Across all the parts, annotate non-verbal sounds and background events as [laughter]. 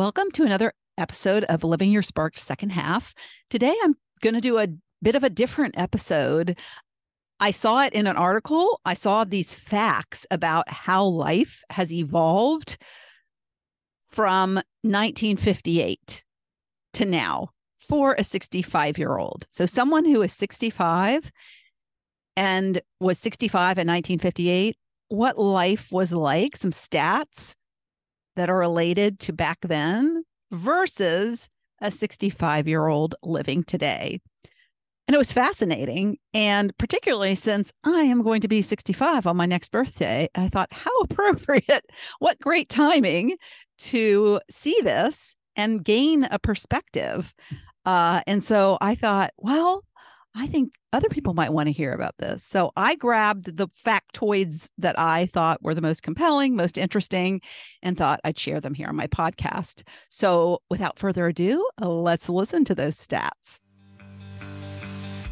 Welcome to another episode of Living Your Spark Second Half. Today, I'm going to do a bit of a different episode. I saw it in an article. I saw these facts about how life has evolved from 1958 to now for a 65 year old. So, someone who is 65 and was 65 in 1958, what life was like, some stats that are related to back then versus a 65 year old living today. And it was fascinating. And particularly since I am going to be 65 on my next birthday, I thought, how [laughs] appropriate, what great timing to see this and gain a perspective. Uh, and so I thought, well, I think other people might want to hear about this. So I grabbed the factoids that I thought were the most compelling, most interesting, and thought I'd share them here on my podcast. So without further ado, let's listen to those stats.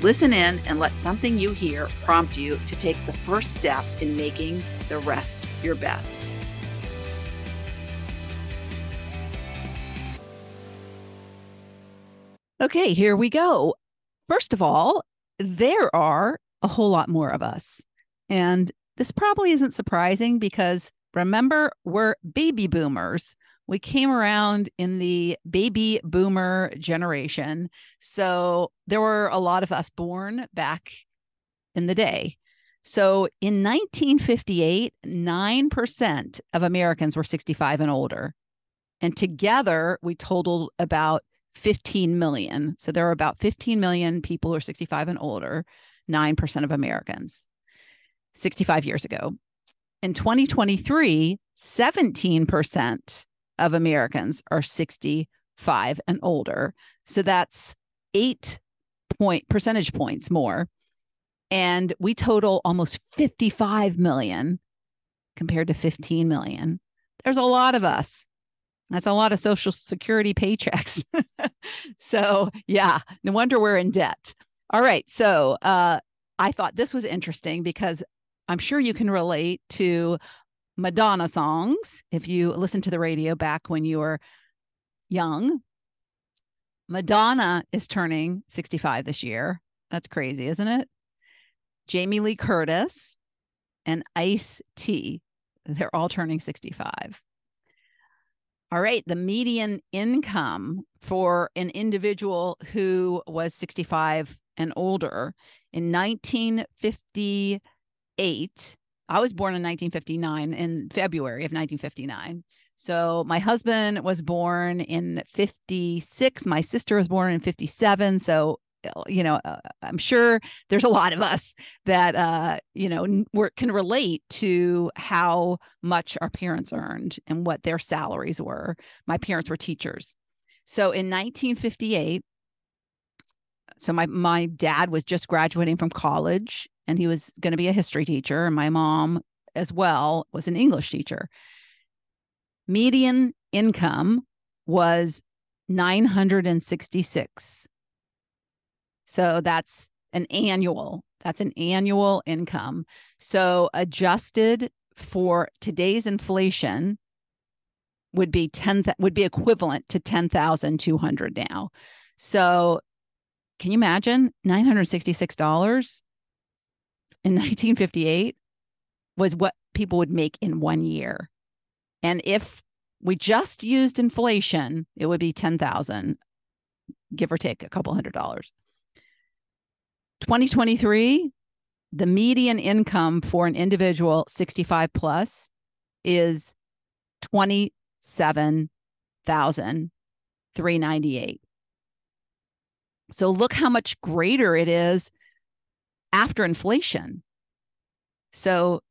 Listen in and let something you hear prompt you to take the first step in making the rest your best. Okay, here we go. First of all, there are a whole lot more of us. And this probably isn't surprising because remember, we're baby boomers we came around in the baby boomer generation. So there were a lot of us born back in the day. So in 1958, 9% of Americans were 65 and older. And together we totaled about 15 million. So there are about 15 million people who are 65 and older, 9% of Americans 65 years ago. In 2023, 17% of Americans are 65 and older. So that's eight point percentage points more. And we total almost 55 million compared to 15 million. There's a lot of us. That's a lot of social security paychecks. [laughs] so, yeah, no wonder we're in debt. All right. So, uh, I thought this was interesting because I'm sure you can relate to Madonna songs. If you listen to the radio back when you were young, Madonna is turning 65 this year. That's crazy, isn't it? Jamie Lee Curtis and Ice T. They're all turning 65. All right. The median income for an individual who was 65 and older in 1958 I was born in 1959 in February of 1959. So my husband was born in 56. My sister was born in 57. So uh, you know, uh, I'm sure there's a lot of us that uh, you know can relate to how much our parents earned and what their salaries were. My parents were teachers. So in 1958, so my my dad was just graduating from college and he was going to be a history teacher and my mom as well was an english teacher. Median income was 966 so that's an annual that's an annual income. So adjusted for today's inflation would be 10 would be equivalent to 10,200 now. So can you imagine $966 in [laughs] 1958 was what people would make in one year. And if we just used inflation, it would be 10,000 give or take a couple hundred dollars. 2023 the median income for an individual 65 plus is 27,398. So look how much greater it is after inflation. So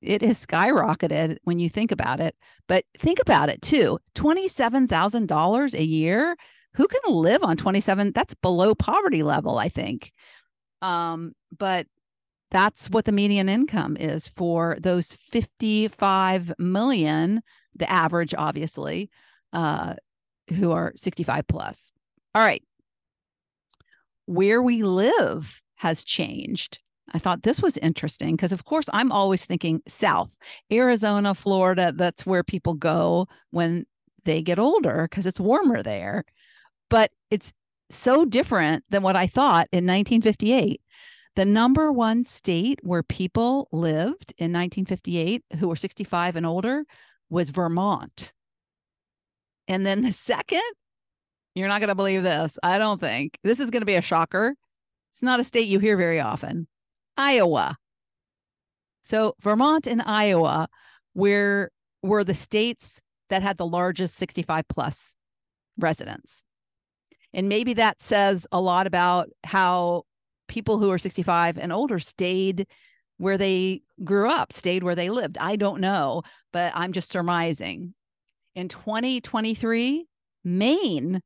it has skyrocketed when you think about it. But think about it too $27,000 a year. Who can live on 27? That's below poverty level, I think. Um, but that's what the median income is for those 55 million, the average, obviously, uh, who are 65 plus. All right. Where we live has changed. I thought this was interesting because, of course, I'm always thinking South, Arizona, Florida. That's where people go when they get older because it's warmer there. But it's so different than what I thought in 1958. The number one state where people lived in 1958 who were 65 and older was Vermont. And then the [laughs] second, you're not going to believe this. I don't think this is going to be a shocker. It's not a state you hear very often. Iowa. So Vermont and Iowa were were the states that had the largest 65 plus residents. And maybe that says a lot about how people who are 65 and older stayed where they grew up, stayed where they lived. I don't know, but I'm just surmising. In 2023, Maine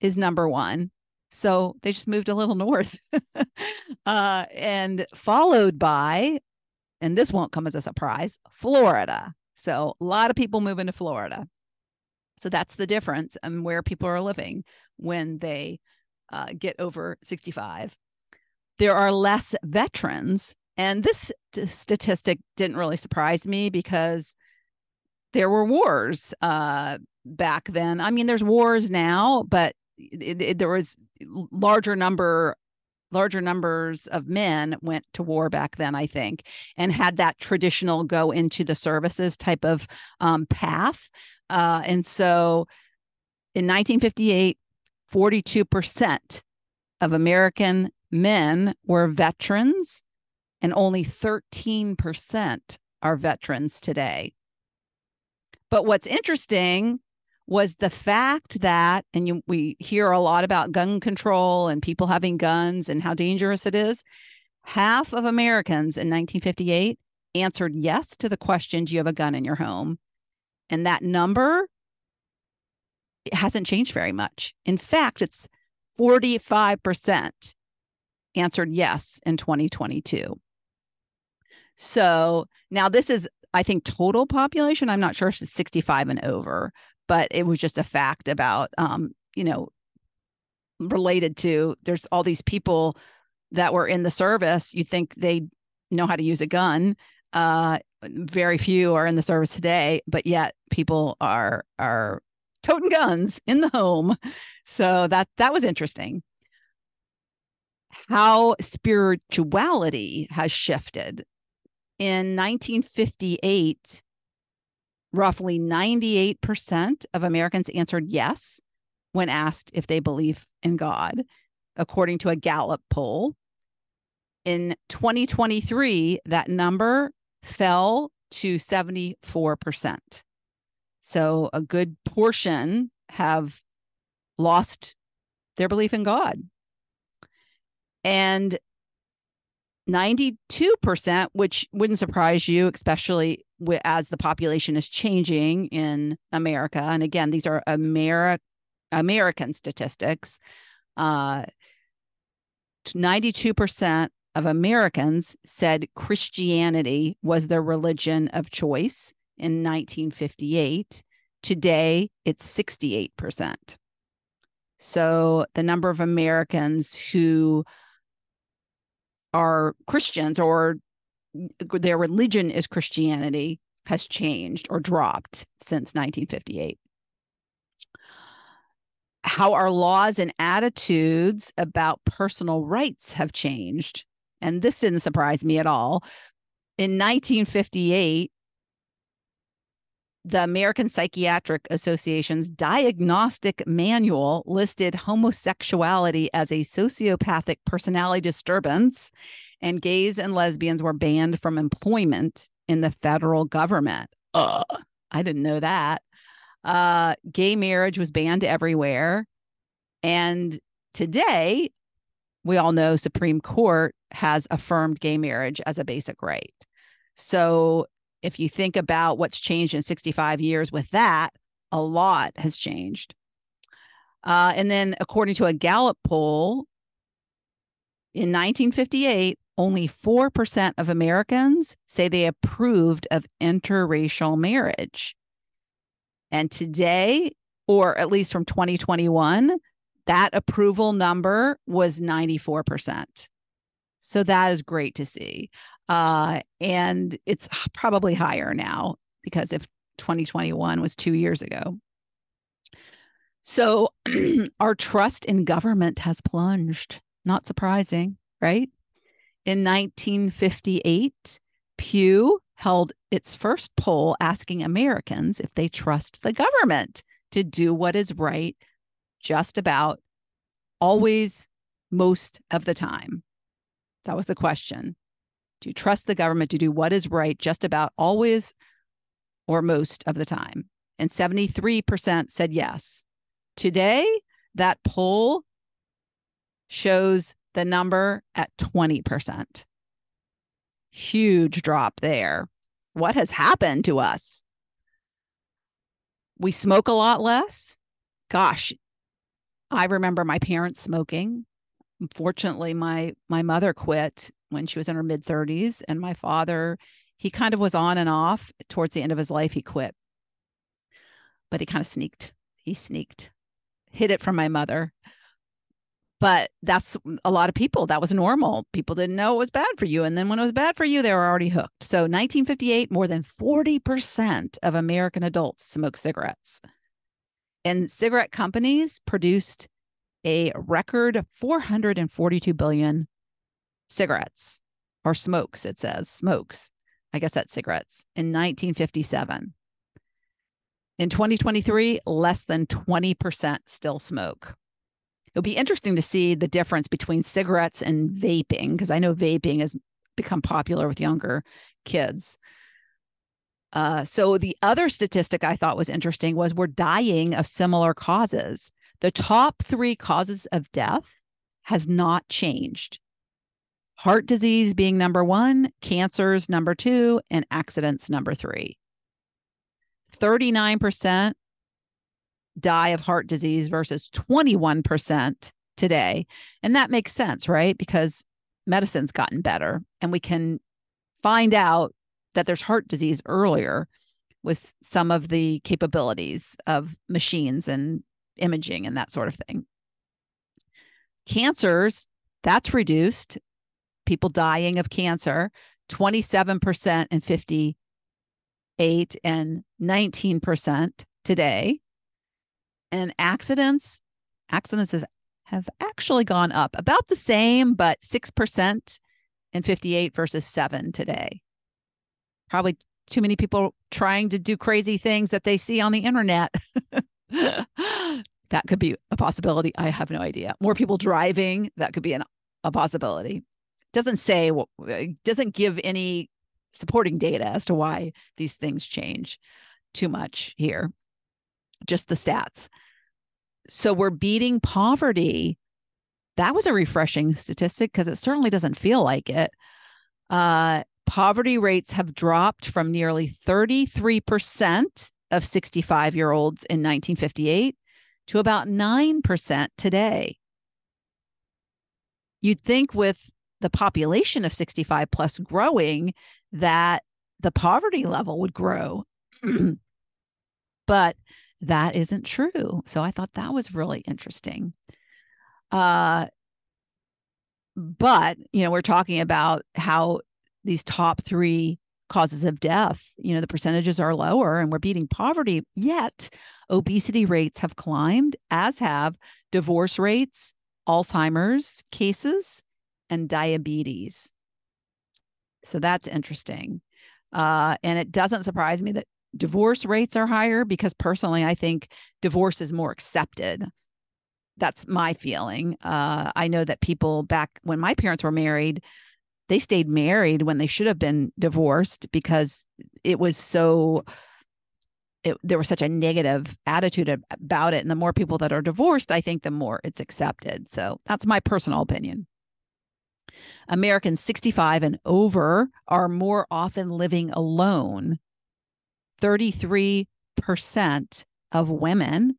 is number one so they just moved a little [laughs] north. uh, and followed by, and this won't come as a surprise, Florida. So a lot of people moving to Florida. So that's the difference and where people are living when they uh, get over 65. There are less veterans. And this statistic didn't really surprise me because there were wars uh, back then. I mean, there's wars now, but it, it, there was larger number larger numbers of men went to war back then i think and had that traditional go into the services type of um, path. Uh, and so in 1958 42% of american men were veterans and only 13% are veterans today. But what's interesting was the fact that, and you, we hear a lot about gun control and people having guns and how dangerous it is. Half of Americans in 1958 answered yes to the question, Do you have a gun in your home? And that number it hasn't changed very much. In fact, it's 45% answered yes in 2022. So now this is, I think, total population. I'm not sure if it's 65 and over, but it was just a fact about um, you know related to there's all these people that were in the service you think they know how to use a gun uh, very few are in the service today but yet people are are toting guns in the home. So that that was interesting. How spirituality has shifted. In 1958 roughly 98% of Americans answered yes when asked if they believe in God, according to a Gallup poll. In 2023, that number fell to 74%. So a good portion have lost their belief in God. And 92%, which wouldn't surprise you, especially as the population is changing in America. And again, these are Ameri- American statistics. Uh, 92% of Americans said Christianity was their religion of choice in 1958. Today, it's 68%. So the number of Americans who are Christians or their religion is Christianity has changed or dropped since 1958. How our laws and attitudes about personal rights have changed. And this didn't surprise me at all. In 1958, the American Psychiatric Association's diagnostic manual listed homosexuality as a sociopathic personality disturbance, and gays and lesbians were banned from employment in the federal government. Ugh, I didn't know that. Uh, gay marriage was banned everywhere. And today, we all know Supreme Court has affirmed gay marriage as a basic right. So if you think about what's changed in 65 years with that, a lot has changed. Uh, and then, according to a Gallup poll, in 1958, only 4% of Americans say they approved of interracial marriage. And today, or at least from 2021, that approval number was 94%. So that is great to see. Uh, and it's probably higher now because if 2021 was two years ago. So [clears throat] our trust in government has plunged. Not surprising, right? In 1958, Pew held its first poll asking Americans if they trust the government to do what is right just about always, most of the time. That was the question. Do you trust the government to do what is right just about always or most of the time? And 73% said yes. Today, that poll shows the number at 20%. Huge drop there. What has happened to us? We smoke a lot less. Gosh, I remember my parents smoking. Unfortunately, my my mother quit when she was in her mid 30s and my father he kind of was on and off. Towards the end of his life he quit. But he kind of sneaked. He sneaked. Hid it from my mother. But that's a lot of people. That was normal. People didn't know it was bad for you. And then when it was bad for you they were already hooked. So 1958 more than 40% of american adults smoked cigarettes. And cigarette companies produced a record 442 billion cigarettes or smokes, it says smokes. I guess that's cigarettes in 1957. In 2023, less than 20% still smoke. It'll be interesting to see the difference between cigarettes and vaping, because I know vaping has become popular with younger kids. Uh, so the other statistic I thought was interesting was we're dying of similar causes. The top three causes of death has not changed heart disease being number one, cancers number two, and accidents number three. 39% die of heart disease versus 21% today. And that makes sense, right? Because medicine's gotten better and we can find out that there's heart disease earlier with some of the capabilities of machines and imaging and that sort of thing. Cancers, that's reduced people dying of cancer, 27% in 58 and 19% today. And accidents, accidents have, have actually gone up about the same, but 6% in 58 versus 7 today. Probably too many people trying to do crazy things that they see on the internet. [laughs] that could be a possibility. I have no idea. More people driving, that could be an, a possibility doesn't say doesn't give any supporting data as to why these things change too much here just the stats. So we're beating poverty. That was a refreshing statistic because it certainly doesn't feel like it. Uh, poverty rates have dropped from nearly 33% of 65 year olds in 1958 to about 9% today. You'd think with the population of 65 plus growing that the poverty level would grow. [clears throat] but that isn't true. So I thought that was really interesting. Uh, but, you know, we're talking about how these top three causes of death, you know, the percentages are lower and we're beating poverty, yet obesity rates have climbed, as have divorce rates, Alzheimer's cases, and diabetes. So that's interesting. Uh, and it doesn't surprise me that divorce rates are higher because personally, I think divorce is more accepted. That's my feeling. Uh, I know that people back when my parents were married, they stayed married when they should have been divorced because it was so it, there was such a negative attitude about it and the more people that are divorced i think the more it's accepted so that's my personal opinion americans 65 and over are more often living alone 33% of women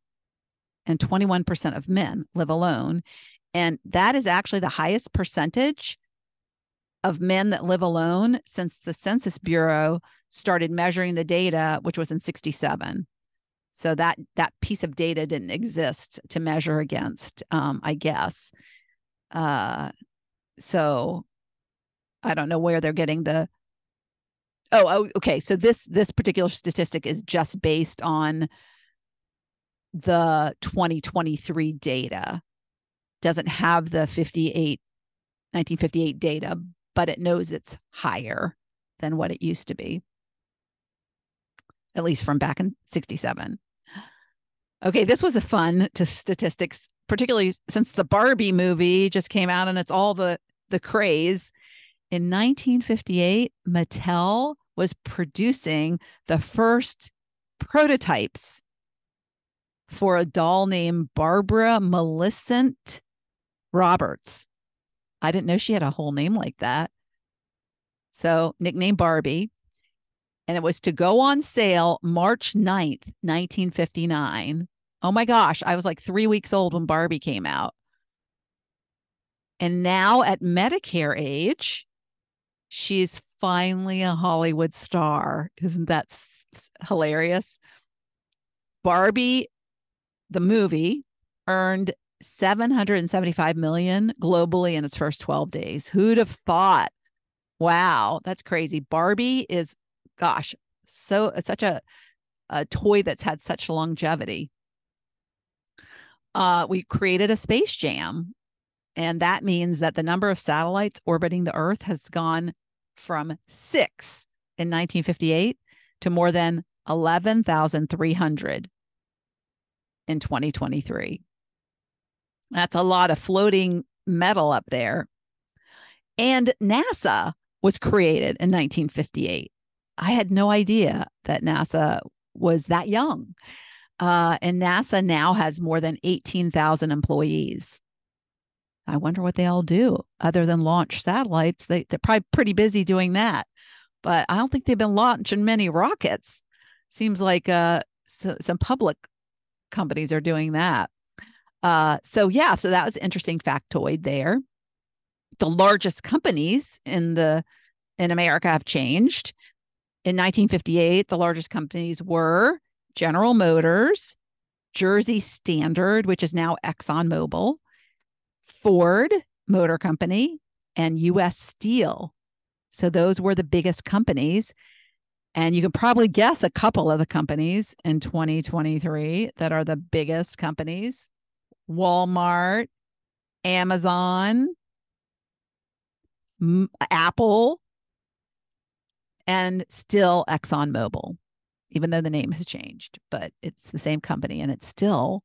and 21% of men live alone and that is actually the highest percentage of men that live alone since the Census Bureau started measuring the data, which was in 67. So that that piece of data didn't exist to measure against, um, I guess. Uh, so I don't know where they're getting the. Oh, oh, okay. So this this particular statistic is just based on the 2023 data. Doesn't have the 58 1958 data, but it knows it's higher than what it used to be, at least from back in 67. Okay, this was a fun to statistics, particularly since the Barbie movie just came out and it's all the the craze. In 1958, Mattel was producing the first prototypes for a doll named Barbara Millicent Roberts. I didn't know she had a whole name like that. So, nickname Barbie. And it was to go on sale March 9th, 1959. Oh my gosh, I was like three weeks old when Barbie came out. And now at Medicare age, she's finally a Hollywood star. Isn't that hilarious? Barbie, the movie, earned 775 million globally in its first 12 days. Who'd have thought? Wow, that's crazy. Barbie is gosh, so it's such a a toy that's had such longevity. Uh, we created a space jam, and that means that the number of satellites orbiting the Earth has gone from six in 1958 to more than 11,300 in 2023. That's a lot of floating metal up there. And NASA was created in 1958. I had no idea that NASA was that young. Uh, and NASA now has more than 18,000 employees. I wonder what they all do other than launch satellites. They, they're probably pretty busy doing that, but I don't think they've been launching many rockets. Seems like uh, so, some public companies are doing that. Uh, so yeah, so that was interesting factoid there. The largest companies in the in America have changed. In 1958, the largest companies were General Motors, Jersey Standard, which is now ExxonMobil, Ford Motor Company, and US Steel. So those were the biggest companies. And you can probably guess a couple of the companies in 2023 that are the biggest companies Walmart, Amazon, Apple, and still ExxonMobil, even though the name has changed, but it's the same company and it's still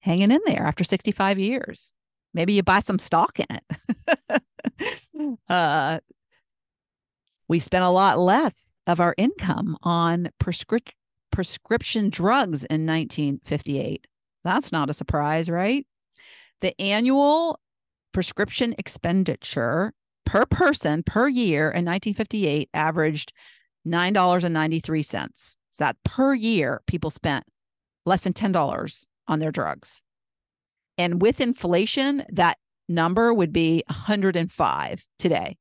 hanging in there after 65 years. Maybe you buy some stock in it. [laughs] uh, we spent a lot less of our income on prescri- prescription drugs in 1958 that's not a surprise, right? The annual prescription expenditure per person per year in 1958 averaged $9.93. So that per year people spent less than $10 on their drugs. And with inflation, that number would be 105 today.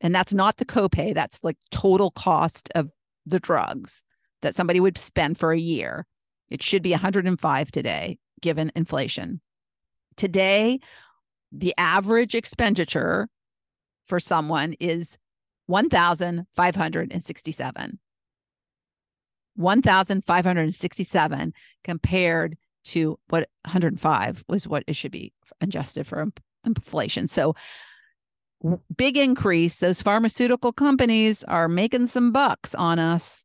And that's not the copay, that's like total cost of the drugs that somebody would spend for a year. It should be 105 today, given inflation. Today, the average expenditure for someone is 1,567. 1,567 compared to what 105 was what it should be adjusted for inflation. So big increase. Those pharmaceutical companies are making some bucks on us.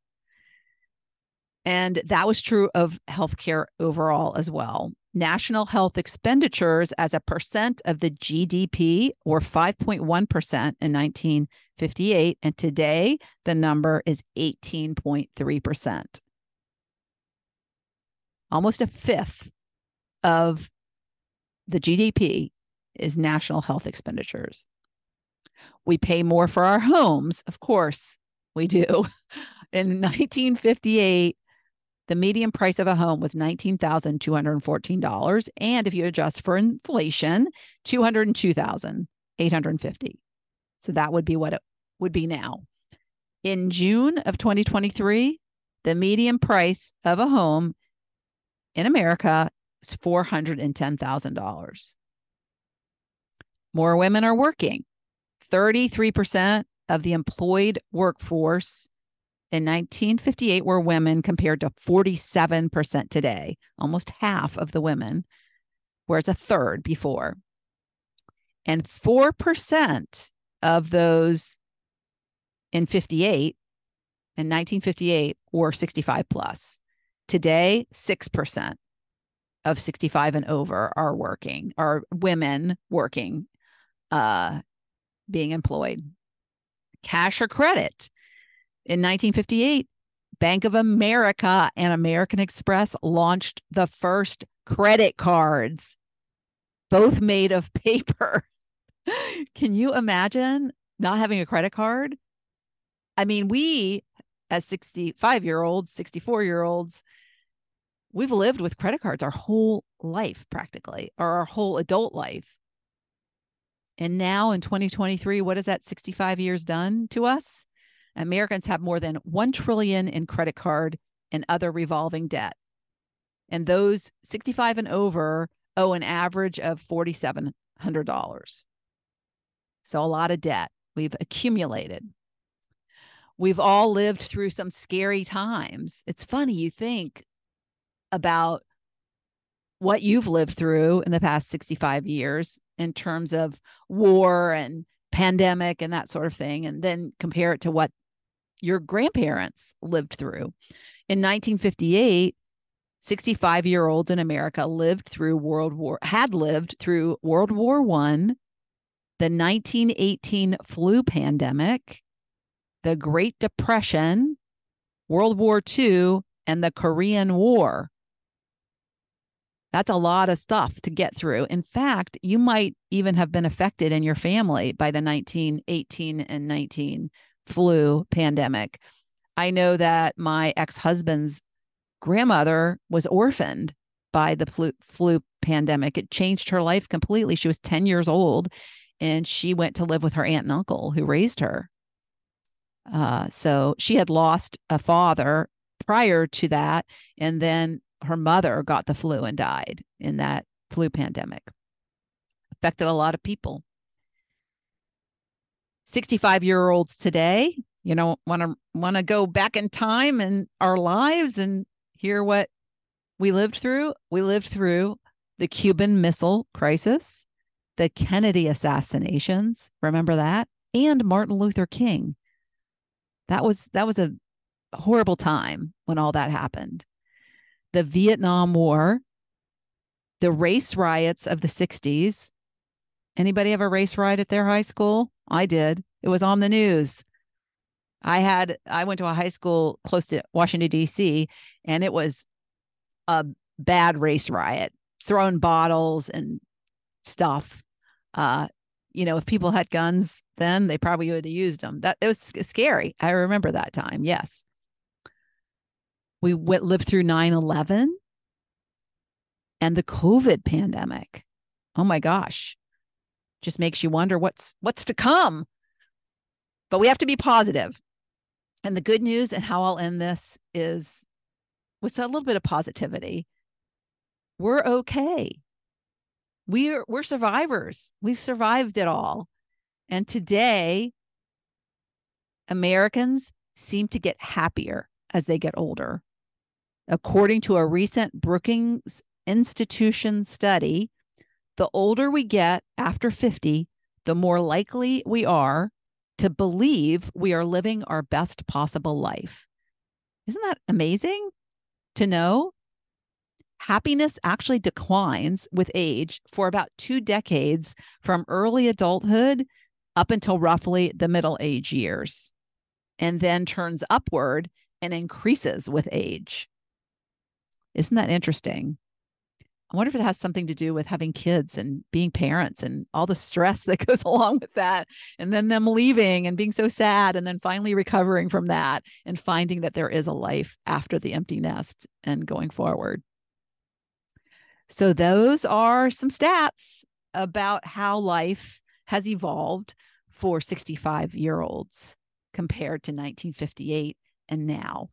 And that was true of healthcare overall as well. National health expenditures as a percent of the GDP were 5.1% in 1958. And today, the number is 18.3%. Almost a fifth of the GDP is national health expenditures. We pay more for our homes. Of course, we do. [laughs] In 1958, the median price of a home was $19,214. And if you adjust for inflation, 202,850. So that would be what it would be now. In June of 2023, the median price of a home in America is $410,000. More women are working. 33% of the employed workforce in 1958 were women compared to 47% today, almost half of the women, whereas a third before. And 4% of those in 58 in 1958 were 65 plus. Today, 6% of 65 and over are working, are women working, uh, being employed. Cash or credit in 1958, Bank of America and American Express launched the first credit cards, both made of paper. [laughs] Can you imagine not having a credit card? I mean, we as 65 year olds, 64 year olds, we've lived with credit cards our whole life practically, or our whole adult life. And now in 2023, what has that 65 years done to us? Americans have more than 1 trillion in credit card and other revolving debt. And those 65 and over owe an average of $4700. So a lot of debt we've accumulated. We've all lived through some scary times. It's funny you think about what you've lived through in the past 65 years in terms of war and pandemic and that sort of thing and then compare it to what your grandparents lived through. In 1958, 65 year olds in America lived through World War, had lived through World War One, the 1918 flu pandemic, the Great Depression, World War II, and the Korean War. That's a lot of stuff to get through. In fact, you might even have been affected in your family by the 1918 and 19 flu pandemic. I know that my ex husband's grandmother was orphaned by the flu, flu pandemic. It changed her life completely. She was 10 years old and she went to live with her aunt and uncle who raised her. Uh, so she had lost a father prior to that. And then her mother got the flu and died in that flu pandemic. Affected a lot of people. 65 year olds today, you know, want to want to go back in time and our lives and hear what we lived through. We lived through the Cuban Missile Crisis, the Kennedy assassinations, remember that? And Martin Luther King. That was that was a horrible time when all that happened. The Vietnam War, the race riots of the 60s. Anybody have a race riot at their high school? I did. It was on the news. I had I went to a high school close to Washington D.C. and it was a bad race riot, throwing bottles and stuff. Uh, you know, if people had guns then, they probably would have used them. That it was scary. I remember that time. Yes. We went lived through 9/11 and the COVID pandemic. Oh my gosh just makes you wonder what's what's to come. But we have to be positive. And the good news and how I'll end this is with a little bit of positivity. We're okay. We're we're survivors. We've survived it all. And today Americans seem to get happier as they get older. According to a recent Brookings Institution study, the older we get after 50, the more likely we are to believe we are living our best possible life. Isn't that amazing to know? Happiness actually declines with age for about two decades from early adulthood up until roughly the middle age years, and then turns upward and increases with age. Isn't that interesting? I wonder if it has something to do with having kids and being parents and all the stress [laughs] that goes along with that. And then them leaving and being so sad and then finally recovering from that and finding that there is a life after the empty nest and going forward. So, those are some stats about how life has evolved for 65 year olds compared to 1958 and now.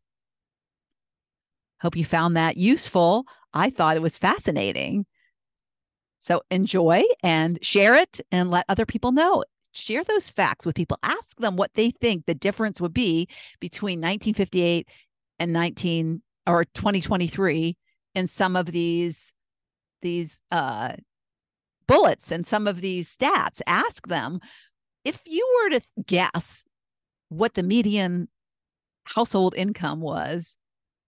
Hope you found that useful. I thought it was fascinating. So enjoy and share it and let other people know. Share those facts with people. Ask them what they think the difference would be between 1958 and 19 or 2023 in some of these these uh bullets and some of these stats. Ask them if you were to guess what the median household income was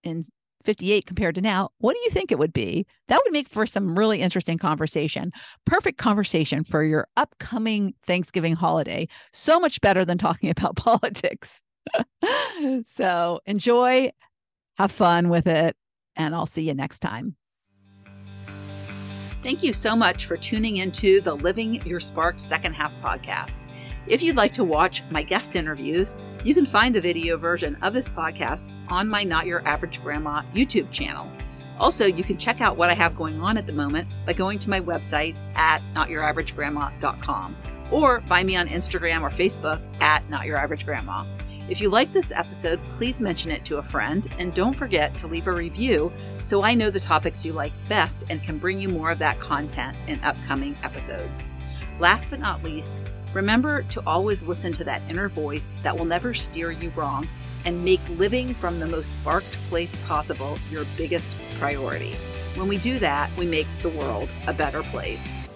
in 58 compared to now, what do you think it would be? That would make for some really interesting conversation. Perfect conversation for your upcoming Thanksgiving holiday. So much better than talking [laughs] about politics. [laughs] so enjoy, have fun with it, and I'll see you next time. Thank you so much for tuning into the Living Your Spark second half podcast. If you'd like to watch my guest interviews, you can find the video version of this podcast on my Not Your Average Grandma YouTube channel. Also, you can check out what I have going on at the moment by going to my website at notyouraveragegrandma.com or find me on Instagram or Facebook at Not Your Average Grandma. If you like this episode, please mention it to a friend and don't forget to leave a review so I know the topics you like best and can bring you more of that content in upcoming episodes. Last but not least, Remember to always listen to that inner voice that will never steer you wrong and make living from the most sparked place possible your biggest priority. When we do that, we make the world a better place.